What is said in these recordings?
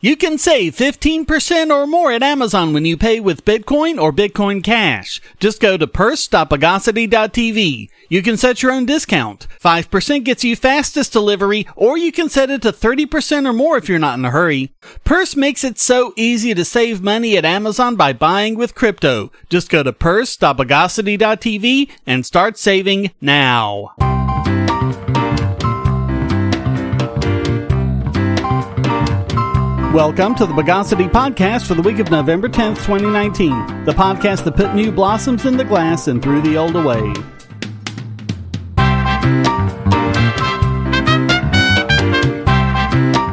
You can save 15% or more at Amazon when you pay with Bitcoin or Bitcoin Cash. Just go to purse.bogosity.tv. You can set your own discount. 5% gets you fastest delivery, or you can set it to 30% or more if you're not in a hurry. Purse makes it so easy to save money at Amazon by buying with crypto. Just go to purse.bogosity.tv and start saving now. Welcome to the Bogosity Podcast for the week of November 10th, 2019. The podcast that put new blossoms in the glass and threw the old away.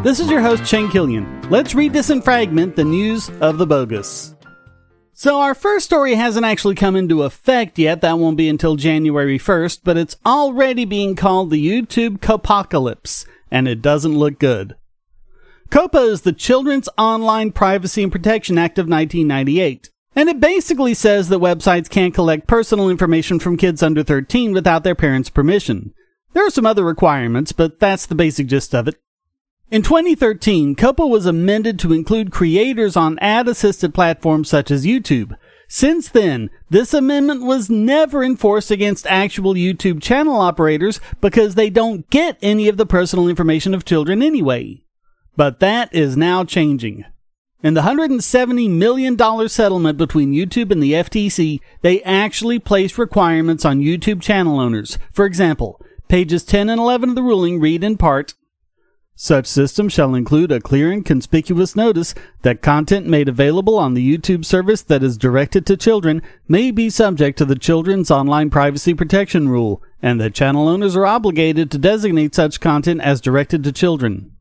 This is your host, Shane Killian. Let's read this and fragment the news of the bogus. So our first story hasn't actually come into effect yet. That won't be until January 1st, but it's already being called the YouTube Copocalypse, and it doesn't look good. COPPA is the Children's Online Privacy and Protection Act of 1998. And it basically says that websites can't collect personal information from kids under 13 without their parents' permission. There are some other requirements, but that's the basic gist of it. In 2013, COPPA was amended to include creators on ad assisted platforms such as YouTube. Since then, this amendment was never enforced against actual YouTube channel operators because they don't get any of the personal information of children anyway. But that is now changing. In the $170 million settlement between YouTube and the FTC, they actually placed requirements on YouTube channel owners. For example, pages 10 and 11 of the ruling read in part, such system shall include a clear and conspicuous notice that content made available on the YouTube service that is directed to children may be subject to the Children's Online Privacy Protection Rule, and that channel owners are obligated to designate such content as directed to children.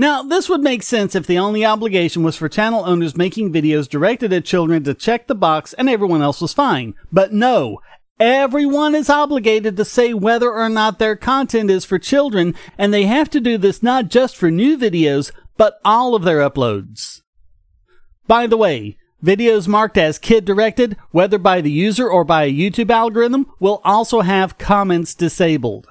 Now, this would make sense if the only obligation was for channel owners making videos directed at children to check the box and everyone else was fine. But no, everyone is obligated to say whether or not their content is for children, and they have to do this not just for new videos, but all of their uploads. By the way, videos marked as kid directed, whether by the user or by a YouTube algorithm, will also have comments disabled.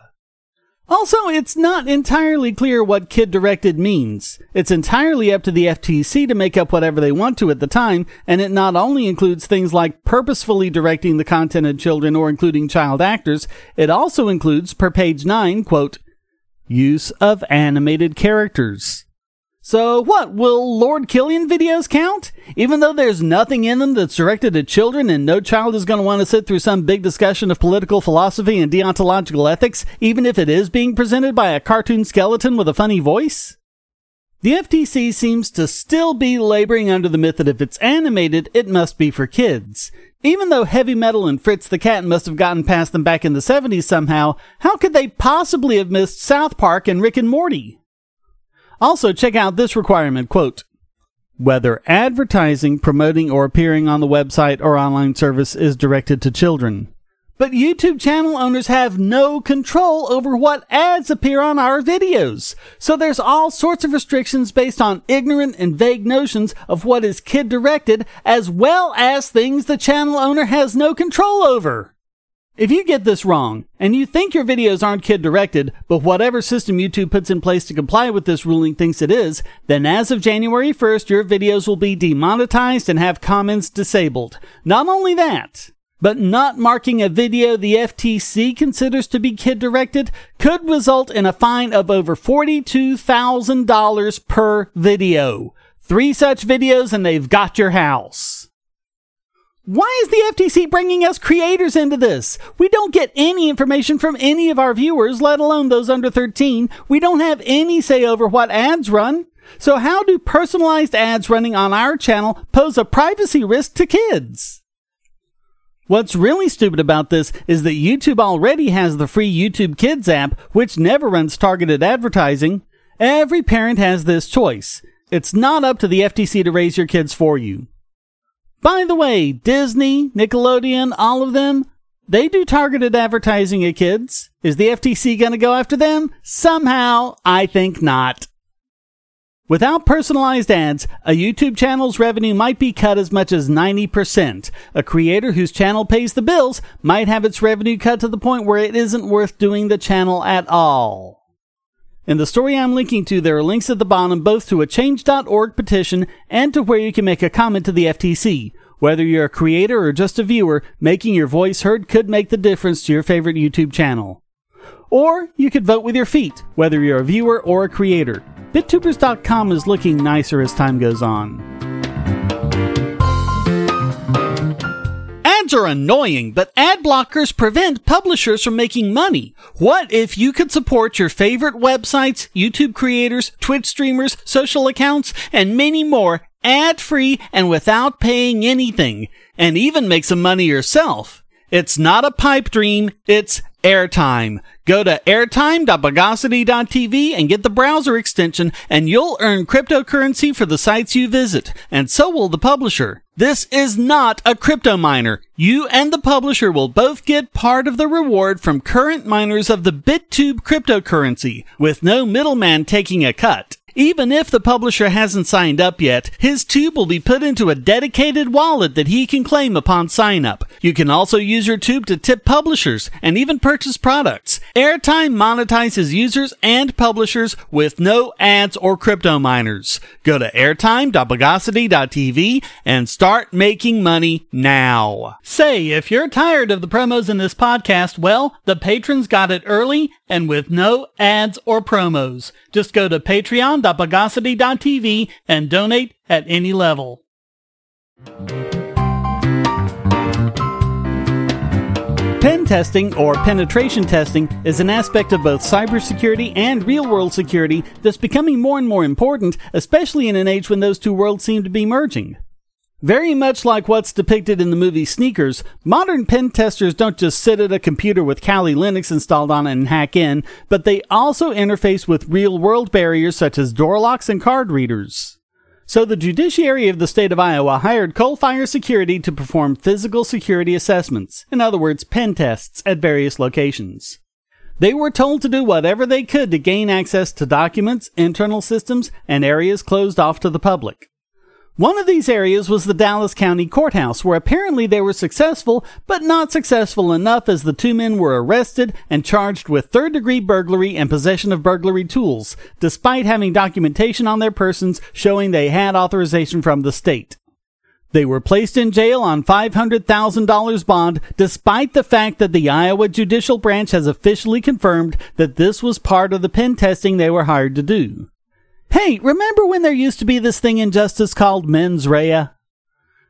Also, it's not entirely clear what kid directed means. It's entirely up to the FTC to make up whatever they want to at the time, and it not only includes things like purposefully directing the content at children or including child actors, it also includes, per page 9, quote, use of animated characters. So what, will Lord Killian videos count? Even though there's nothing in them that's directed at children and no child is going to want to sit through some big discussion of political philosophy and deontological ethics, even if it is being presented by a cartoon skeleton with a funny voice? The FTC seems to still be laboring under the myth that if it's animated, it must be for kids. Even though Heavy Metal and Fritz the Cat must have gotten past them back in the 70s somehow, how could they possibly have missed South Park and Rick and Morty? Also, check out this requirement, quote, whether advertising, promoting, or appearing on the website or online service is directed to children. But YouTube channel owners have no control over what ads appear on our videos. So there's all sorts of restrictions based on ignorant and vague notions of what is kid directed, as well as things the channel owner has no control over. If you get this wrong, and you think your videos aren't kid directed, but whatever system YouTube puts in place to comply with this ruling thinks it is, then as of January 1st, your videos will be demonetized and have comments disabled. Not only that, but not marking a video the FTC considers to be kid directed could result in a fine of over $42,000 per video. Three such videos and they've got your house. Why is the FTC bringing us creators into this? We don't get any information from any of our viewers, let alone those under 13. We don't have any say over what ads run. So how do personalized ads running on our channel pose a privacy risk to kids? What's really stupid about this is that YouTube already has the free YouTube Kids app, which never runs targeted advertising. Every parent has this choice. It's not up to the FTC to raise your kids for you. By the way, Disney, Nickelodeon, all of them, they do targeted advertising at kids. Is the FTC going to go after them? Somehow, I think not. Without personalized ads, a YouTube channel's revenue might be cut as much as 90%. A creator whose channel pays the bills might have its revenue cut to the point where it isn't worth doing the channel at all. In the story I'm linking to, there are links at the bottom both to a change.org petition and to where you can make a comment to the FTC. Whether you're a creator or just a viewer, making your voice heard could make the difference to your favorite YouTube channel. Or you could vote with your feet, whether you're a viewer or a creator. BitTubers.com is looking nicer as time goes on. Ads are annoying, but ad blockers prevent publishers from making money. What if you could support your favorite websites, YouTube creators, Twitch streamers, social accounts, and many more ad free and without paying anything, and even make some money yourself? It's not a pipe dream, it's airtime. Go to airtime.bogosity.tv and get the browser extension, and you'll earn cryptocurrency for the sites you visit, and so will the publisher. This is not a crypto miner. You and the publisher will both get part of the reward from current miners of the BitTube cryptocurrency, with no middleman taking a cut. Even if the publisher hasn't signed up yet, his tube will be put into a dedicated wallet that he can claim upon sign up. You can also use your tube to tip publishers and even purchase products. Airtime monetizes users and publishers with no ads or crypto miners. Go to airtime.bogosity.tv and start making money now. Say, if you're tired of the promos in this podcast, well, the patrons got it early and with no ads or promos. Just go to patreon.bogosity.tv and donate at any level. Pen testing, or penetration testing, is an aspect of both cybersecurity and real world security that's becoming more and more important, especially in an age when those two worlds seem to be merging. Very much like what's depicted in the movie Sneakers, modern pen testers don't just sit at a computer with Kali Linux installed on it and hack in, but they also interface with real world barriers such as door locks and card readers. So the judiciary of the state of Iowa hired Coalfire Security to perform physical security assessments, in other words, pen tests at various locations. They were told to do whatever they could to gain access to documents, internal systems, and areas closed off to the public. One of these areas was the Dallas County Courthouse, where apparently they were successful, but not successful enough as the two men were arrested and charged with third degree burglary and possession of burglary tools, despite having documentation on their persons showing they had authorization from the state. They were placed in jail on $500,000 bond, despite the fact that the Iowa Judicial Branch has officially confirmed that this was part of the pen testing they were hired to do. Hey, remember when there used to be this thing in justice called mens rea?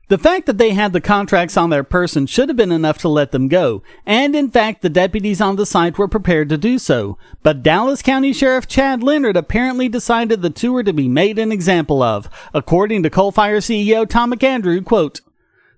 The fact that they had the contracts on their person should have been enough to let them go, and in fact the deputies on the site were prepared to do so. But Dallas County Sheriff Chad Leonard apparently decided the two were to be made an example of. According to Coalfire CEO Tom McAndrew, quote,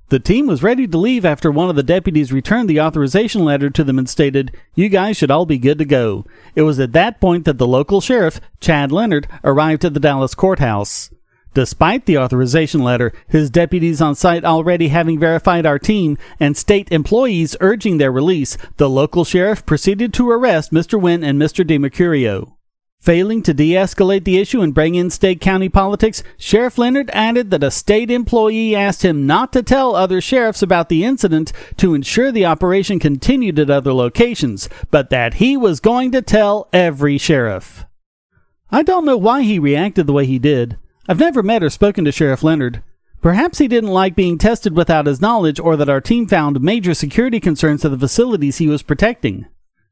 the team was ready to leave after one of the deputies returned the authorization letter to them and stated, You guys should all be good to go. It was at that point that the local sheriff, Chad Leonard, arrived at the Dallas courthouse. Despite the authorization letter, his deputies on site already having verified our team and state employees urging their release, the local sheriff proceeded to arrest Mr. Wynn and Mr. DeMercurio. Failing to de escalate the issue and bring in state county politics, Sheriff Leonard added that a state employee asked him not to tell other sheriffs about the incident to ensure the operation continued at other locations, but that he was going to tell every sheriff. I don't know why he reacted the way he did. I've never met or spoken to Sheriff Leonard. Perhaps he didn't like being tested without his knowledge or that our team found major security concerns to the facilities he was protecting.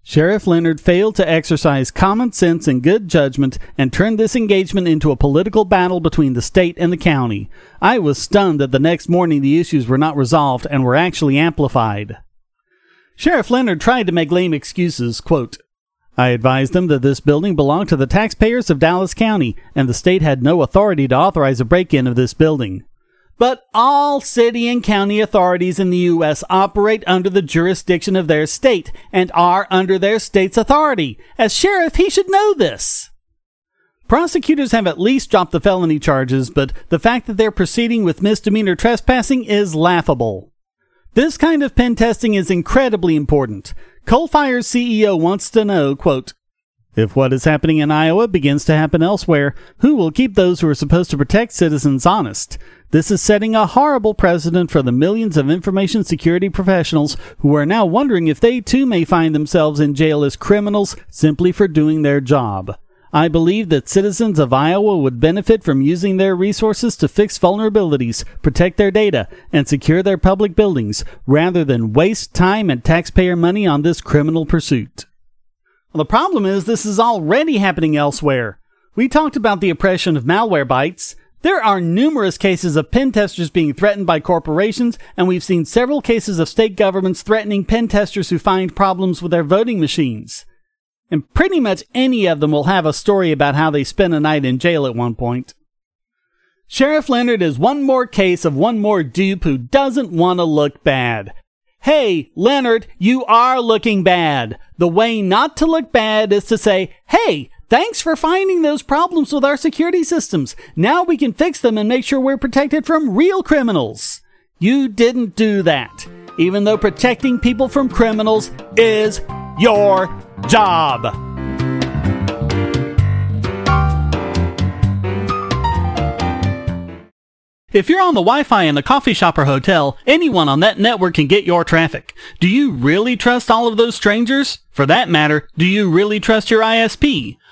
Sheriff Leonard failed to exercise common sense and good judgment and turned this engagement into a political battle between the state and the county. I was stunned that the next morning the issues were not resolved and were actually amplified. Sheriff Leonard tried to make lame excuses, quote, I advised them that this building belonged to the taxpayers of Dallas County, and the state had no authority to authorize a break in of this building. But all city and county authorities in the U.S. operate under the jurisdiction of their state and are under their state's authority. As sheriff, he should know this. Prosecutors have at least dropped the felony charges, but the fact that they're proceeding with misdemeanor trespassing is laughable. This kind of pen testing is incredibly important. Coalfire's CEO wants to know, quote, if what is happening in Iowa begins to happen elsewhere, who will keep those who are supposed to protect citizens honest? This is setting a horrible precedent for the millions of information security professionals who are now wondering if they too may find themselves in jail as criminals simply for doing their job. I believe that citizens of Iowa would benefit from using their resources to fix vulnerabilities, protect their data, and secure their public buildings, rather than waste time and taxpayer money on this criminal pursuit. Well, the problem is this is already happening elsewhere. We talked about the oppression of Malwarebytes. There are numerous cases of pen testers being threatened by corporations, and we've seen several cases of state governments threatening pen testers who find problems with their voting machines. And pretty much any of them will have a story about how they spent a night in jail at one point. Sheriff Leonard is one more case of one more dupe who doesn't want to look bad. Hey, Leonard, you are looking bad. The way not to look bad is to say, hey, thanks for finding those problems with our security systems. Now we can fix them and make sure we're protected from real criminals. You didn't do that, even though protecting people from criminals is your job. If you're on the Wi-Fi in a coffee shop or hotel, anyone on that network can get your traffic. Do you really trust all of those strangers? For that matter, do you really trust your ISP?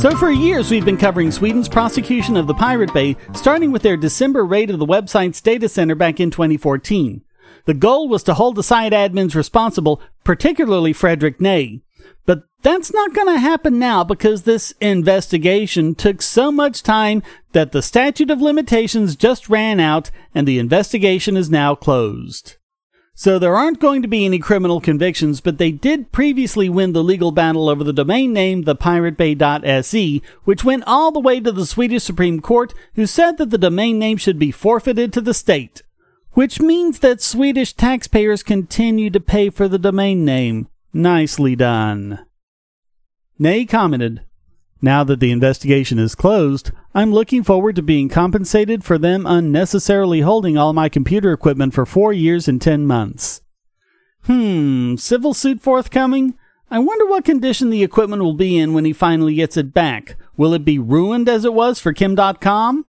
So, for years, we've been covering Sweden's prosecution of the Pirate Bay, starting with their December raid of the website's data center back in 2014. The goal was to hold the site admins responsible, particularly Fredrik Neij. But that's not going to happen now because this investigation took so much time that the statute of limitations just ran out and the investigation is now closed. So there aren't going to be any criminal convictions, but they did previously win the legal battle over the domain name thepiratebay.se, which went all the way to the Swedish Supreme Court, who said that the domain name should be forfeited to the state. Which means that Swedish taxpayers continue to pay for the domain name. Nicely done. Neij commented, now that the investigation is closed, I'm looking forward to being compensated for them unnecessarily holding all my computer equipment for four years and ten months. Hmm, civil suit forthcoming? I wonder what condition the equipment will be in when he finally gets it back. Will it be ruined as it was for Kim Dotcom?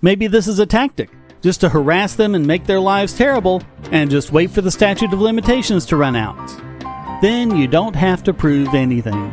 Maybe this is a tactic, just to harass them and make their lives terrible, and just wait for the statute of limitations to run out. Then you don't have to prove anything.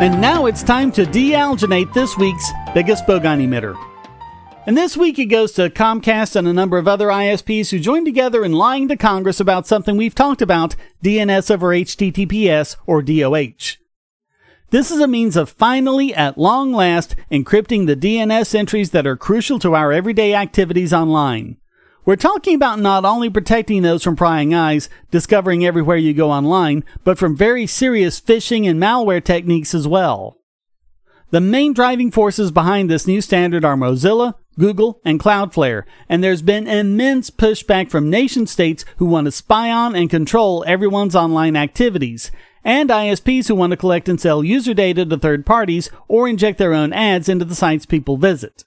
And now it's time to dealginate this week's biggest bogon emitter. And this week it goes to Comcast and a number of other ISPs who joined together in lying to Congress about something we've talked about DNS over HTTPS or DOH. This is a means of finally, at long last, encrypting the DNS entries that are crucial to our everyday activities online. We're talking about not only protecting those from prying eyes, discovering everywhere you go online, but from very serious phishing and malware techniques as well. The main driving forces behind this new standard are Mozilla, Google, and Cloudflare, and there's been immense pushback from nation states who want to spy on and control everyone's online activities, and ISPs who want to collect and sell user data to third parties or inject their own ads into the sites people visit.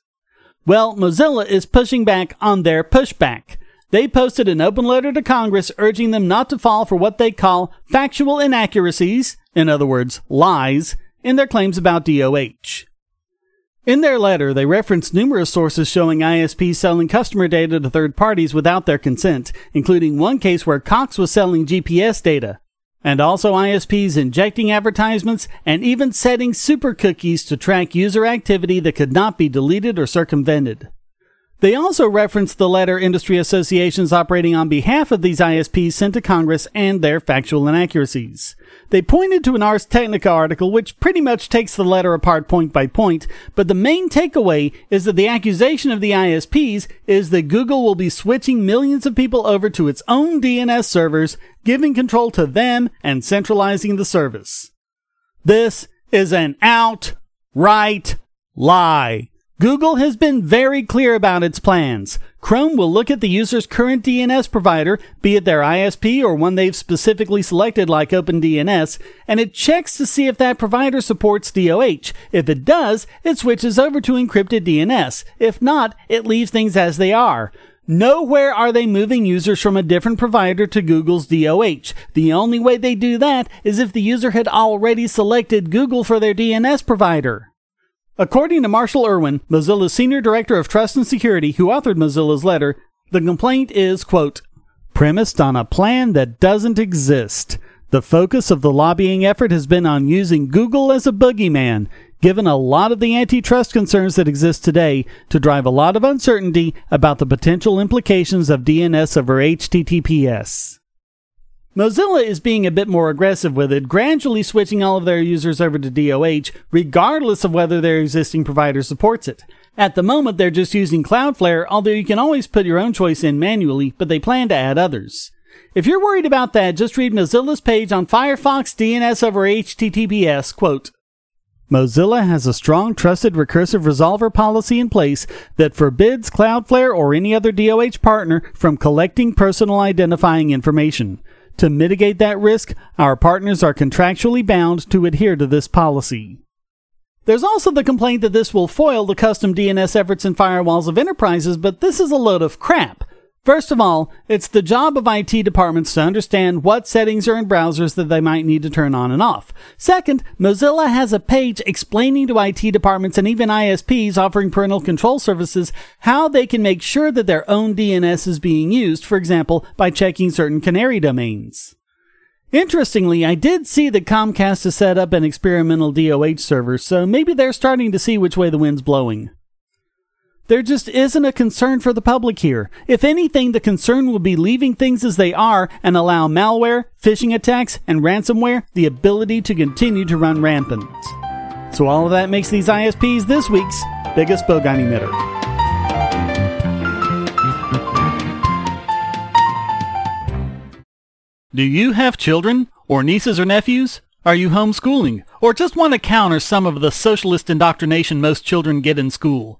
Well, Mozilla is pushing back on their pushback. They posted an open letter to Congress urging them not to fall for what they call factual inaccuracies, in other words, lies, in their claims about DOH. In their letter, they referenced numerous sources showing ISPs selling customer data to third parties without their consent, including one case where Cox was selling GPS data and also ISPs injecting advertisements and even setting super cookies to track user activity that could not be deleted or circumvented. They also referenced the letter industry associations operating on behalf of these ISPs sent to Congress and their factual inaccuracies. They pointed to an Ars Technica article which pretty much takes the letter apart point by point, but the main takeaway is that the accusation of the ISPs is that Google will be switching millions of people over to its own DNS servers, giving control to them and centralizing the service. This is an outright lie. Google has been very clear about its plans. Chrome will look at the user's current DNS provider, be it their ISP or one they've specifically selected like OpenDNS, and it checks to see if that provider supports DOH. If it does, it switches over to encrypted DNS. If not, it leaves things as they are. Nowhere are they moving users from a different provider to Google's DOH. The only way they do that is if the user had already selected Google for their DNS provider. According to Marshall Erwin, Mozilla's Senior Director of Trust and Security, who authored Mozilla's letter, the complaint is, quote, premised on a plan that doesn't exist. The focus of the lobbying effort has been on using Google as a boogeyman, given a lot of the antitrust concerns that exist today, to drive a lot of uncertainty about the potential implications of DNS over HTTPS. Mozilla is being a bit more aggressive with it, gradually switching all of their users over to DOH, regardless of whether their existing provider supports it. At the moment, they're just using Cloudflare, although you can always put your own choice in manually, but they plan to add others. If you're worried about that, just read Mozilla's page on Firefox DNS over HTTPS, quote, Mozilla has a strong trusted recursive resolver policy in place that forbids Cloudflare or any other DOH partner from collecting personal identifying information. To mitigate that risk, our partners are contractually bound to adhere to this policy. There's also the complaint that this will foil the custom DNS efforts and firewalls of enterprises, but this is a load of crap. First of all, it's the job of IT departments to understand what settings are in browsers that they might need to turn on and off. Second, Mozilla has a page explaining to IT departments and even ISPs offering parental control services how they can make sure that their own DNS is being used, for example, by checking certain canary domains. Interestingly, I did see that Comcast has set up an experimental DOH server, so maybe they're starting to see which way the wind's blowing. There just isn't a concern for the public here. If anything, the concern will be leaving things as they are and allow malware, phishing attacks, and ransomware the ability to continue to run rampant. So all of that makes these ISPs this week's biggest bogon emitter. Do you have children or nieces or nephews? Are you homeschooling or just want to counter some of the socialist indoctrination most children get in school?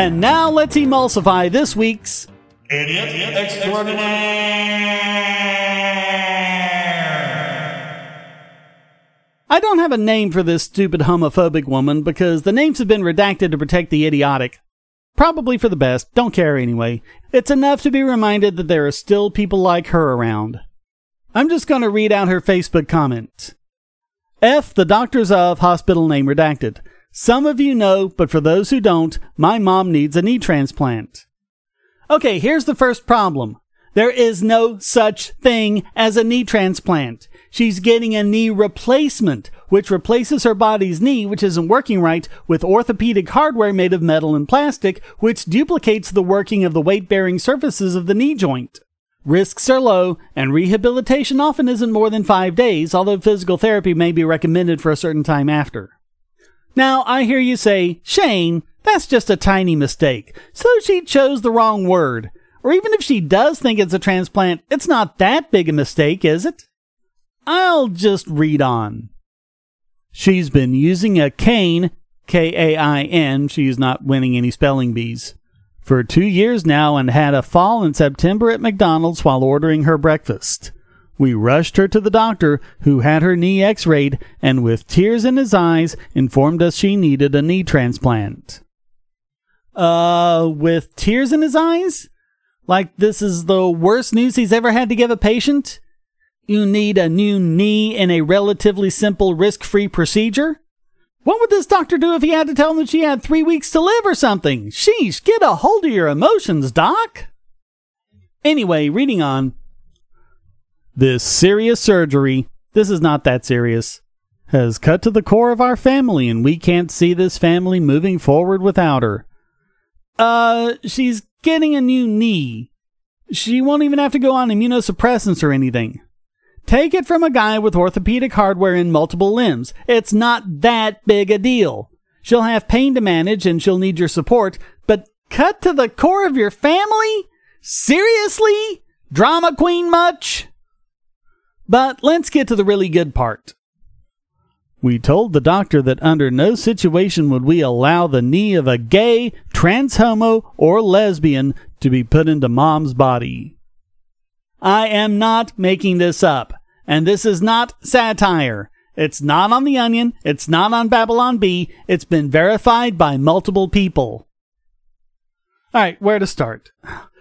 And now let's emulsify this week's Idiot Extraordinaire. I don't have a name for this stupid homophobic woman because the names have been redacted to protect the idiotic. Probably for the best, don't care anyway. It's enough to be reminded that there are still people like her around. I'm just going to read out her Facebook comment. F, the doctors of, hospital name redacted. Some of you know, but for those who don't, my mom needs a knee transplant. Okay, here's the first problem. There is no such thing as a knee transplant. She's getting a knee replacement, which replaces her body's knee, which isn't working right, with orthopedic hardware made of metal and plastic, which duplicates the working of the weight bearing surfaces of the knee joint. Risks are low, and rehabilitation often isn't more than five days, although physical therapy may be recommended for a certain time after. Now, I hear you say, Shane, that's just a tiny mistake. So she chose the wrong word. Or even if she does think it's a transplant, it's not that big a mistake, is it? I'll just read on. She's been using a cane, K A I N, she's not winning any spelling bees, for two years now and had a fall in September at McDonald's while ordering her breakfast. We rushed her to the doctor, who had her knee x rayed and with tears in his eyes informed us she needed a knee transplant. Uh, with tears in his eyes? Like this is the worst news he's ever had to give a patient? You need a new knee in a relatively simple risk free procedure? What would this doctor do if he had to tell him that she had three weeks to live or something? Sheesh, get a hold of your emotions, doc. Anyway, reading on. This serious surgery, this is not that serious, has cut to the core of our family, and we can't see this family moving forward without her. Uh, she's getting a new knee. She won't even have to go on immunosuppressants or anything. Take it from a guy with orthopedic hardware in multiple limbs. It's not that big a deal. She'll have pain to manage and she'll need your support, but cut to the core of your family? Seriously? Drama queen much? But let's get to the really good part. We told the doctor that under no situation would we allow the knee of a gay, trans homo, or lesbian to be put into mom's body. I am not making this up, and this is not satire. It's not on The Onion, it's not on Babylon Bee, it's been verified by multiple people. Alright, where to start?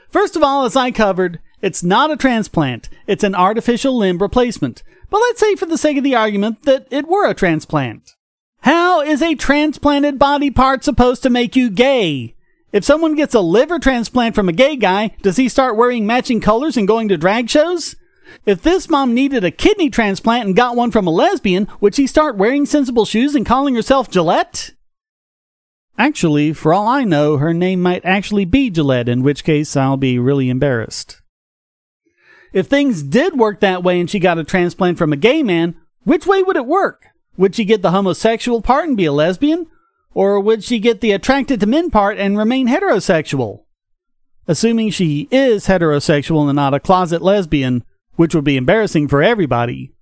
First of all, as I covered, it's not a transplant, it's an artificial limb replacement. But let's say for the sake of the argument that it were a transplant. How is a transplanted body part supposed to make you gay? If someone gets a liver transplant from a gay guy, does he start wearing matching colors and going to drag shows? If this mom needed a kidney transplant and got one from a lesbian, would she start wearing sensible shoes and calling herself Gillette? Actually, for all I know, her name might actually be Gillette, in which case I'll be really embarrassed. If things did work that way and she got a transplant from a gay man, which way would it work? Would she get the homosexual part and be a lesbian? Or would she get the attracted to men part and remain heterosexual? Assuming she is heterosexual and not a closet lesbian, which would be embarrassing for everybody.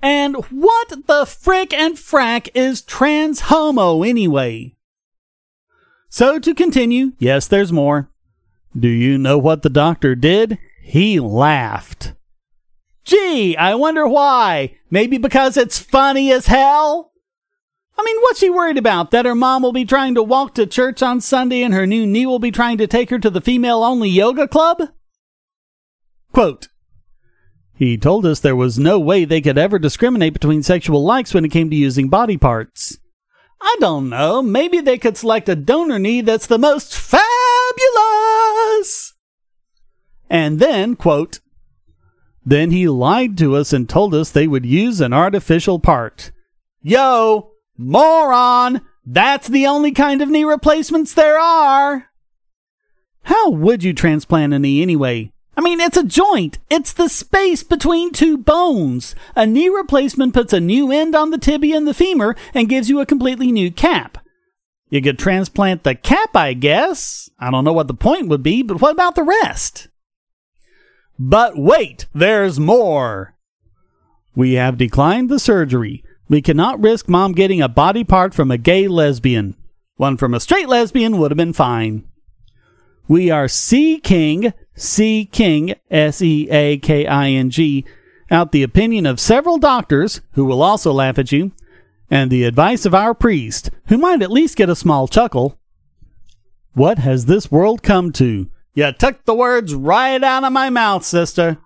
And what the frick and frack is trans homo anyway? So to continue, yes, there's more. Do you know what the doctor did? He laughed. Gee, I wonder why. Maybe because it's funny as hell? I mean, what's she worried about? That her mom will be trying to walk to church on Sunday and her new knee will be trying to take her to the female only yoga club? Quote, he told us there was no way they could ever discriminate between sexual likes when it came to using body parts. I don't know. Maybe they could select a donor knee that's the most fabulous. And then, quote, then he lied to us and told us they would use an artificial part. Yo, moron! That's the only kind of knee replacements there are! How would you transplant a knee anyway? I mean, it's a joint. It's the space between two bones. A knee replacement puts a new end on the tibia and the femur and gives you a completely new cap. You could transplant the cap, I guess. I don't know what the point would be, but what about the rest? But wait, there's more. We have declined the surgery. We cannot risk mom getting a body part from a gay lesbian. One from a straight lesbian would have been fine. We are seeking, seeking, S E A K I N G, out the opinion of several doctors, who will also laugh at you, and the advice of our priest, who might at least get a small chuckle. What has this world come to? You took the words right out of my mouth, sister.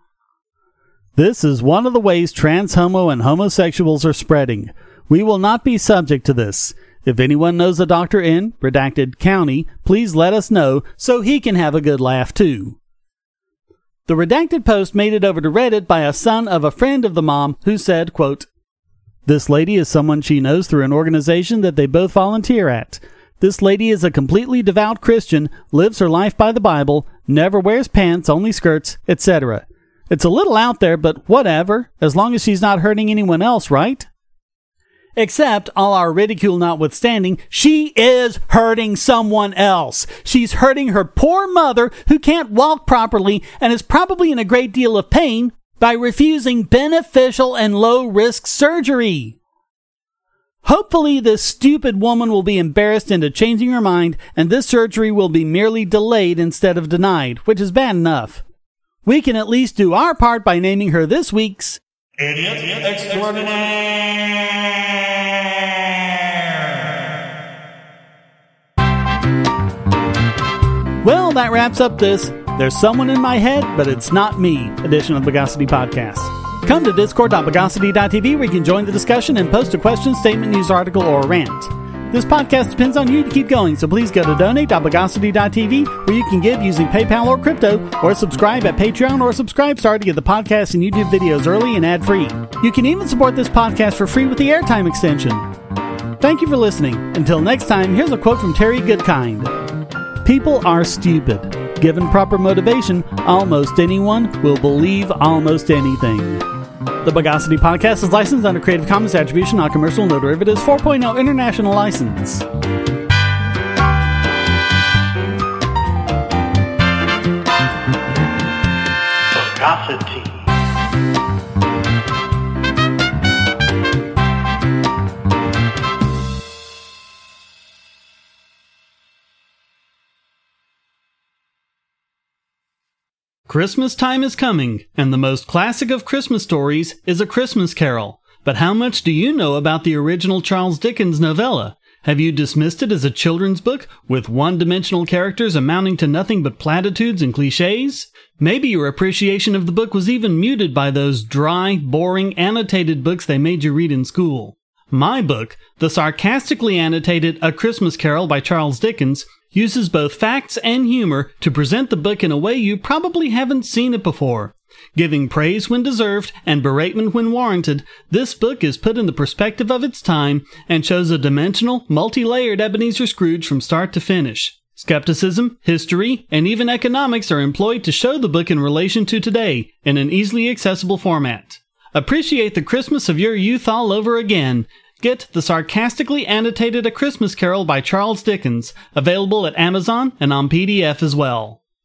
This is one of the ways trans homo and homosexuals are spreading. We will not be subject to this. If anyone knows a doctor in redacted county, please let us know so he can have a good laugh too. The redacted post made it over to Reddit by a son of a friend of the mom who said, quote, This lady is someone she knows through an organization that they both volunteer at. This lady is a completely devout Christian, lives her life by the Bible, never wears pants, only skirts, etc. It's a little out there, but whatever, as long as she's not hurting anyone else, right? Except, all our ridicule notwithstanding, she is hurting someone else. She's hurting her poor mother who can't walk properly and is probably in a great deal of pain by refusing beneficial and low risk surgery. Hopefully, this stupid woman will be embarrassed into changing her mind and this surgery will be merely delayed instead of denied, which is bad enough. We can at least do our part by naming her this week's Idiot Extraordinaire. Well, that wraps up this There's Someone in My Head, but It's Not Me edition of the Bogosity Podcast. Come to discord.bogosity.tv where you can join the discussion and post a question, statement, news article, or rant. This podcast depends on you to keep going, so please go to donate.bogosity.tv where you can give using PayPal or crypto, or subscribe at Patreon or Subscribestar to get the podcast and YouTube videos early and ad free. You can even support this podcast for free with the airtime extension. Thank you for listening. Until next time, here's a quote from Terry Goodkind. People are stupid. Given proper motivation, almost anyone will believe almost anything. The Bogosity Podcast is licensed under Creative Commons Attribution, Non Commercial, No Derivatives 4.0 International License. Christmas time is coming, and the most classic of Christmas stories is A Christmas Carol. But how much do you know about the original Charles Dickens novella? Have you dismissed it as a children's book with one dimensional characters amounting to nothing but platitudes and cliches? Maybe your appreciation of the book was even muted by those dry, boring, annotated books they made you read in school. My book, the sarcastically annotated A Christmas Carol by Charles Dickens, uses both facts and humor to present the book in a way you probably haven't seen it before. Giving praise when deserved and beratement when warranted, this book is put in the perspective of its time and shows a dimensional, multi layered Ebenezer Scrooge from start to finish. Skepticism, history, and even economics are employed to show the book in relation to today in an easily accessible format. Appreciate the Christmas of your youth all over again Get the sarcastically annotated A Christmas Carol by Charles Dickens, available at Amazon and on PDF as well.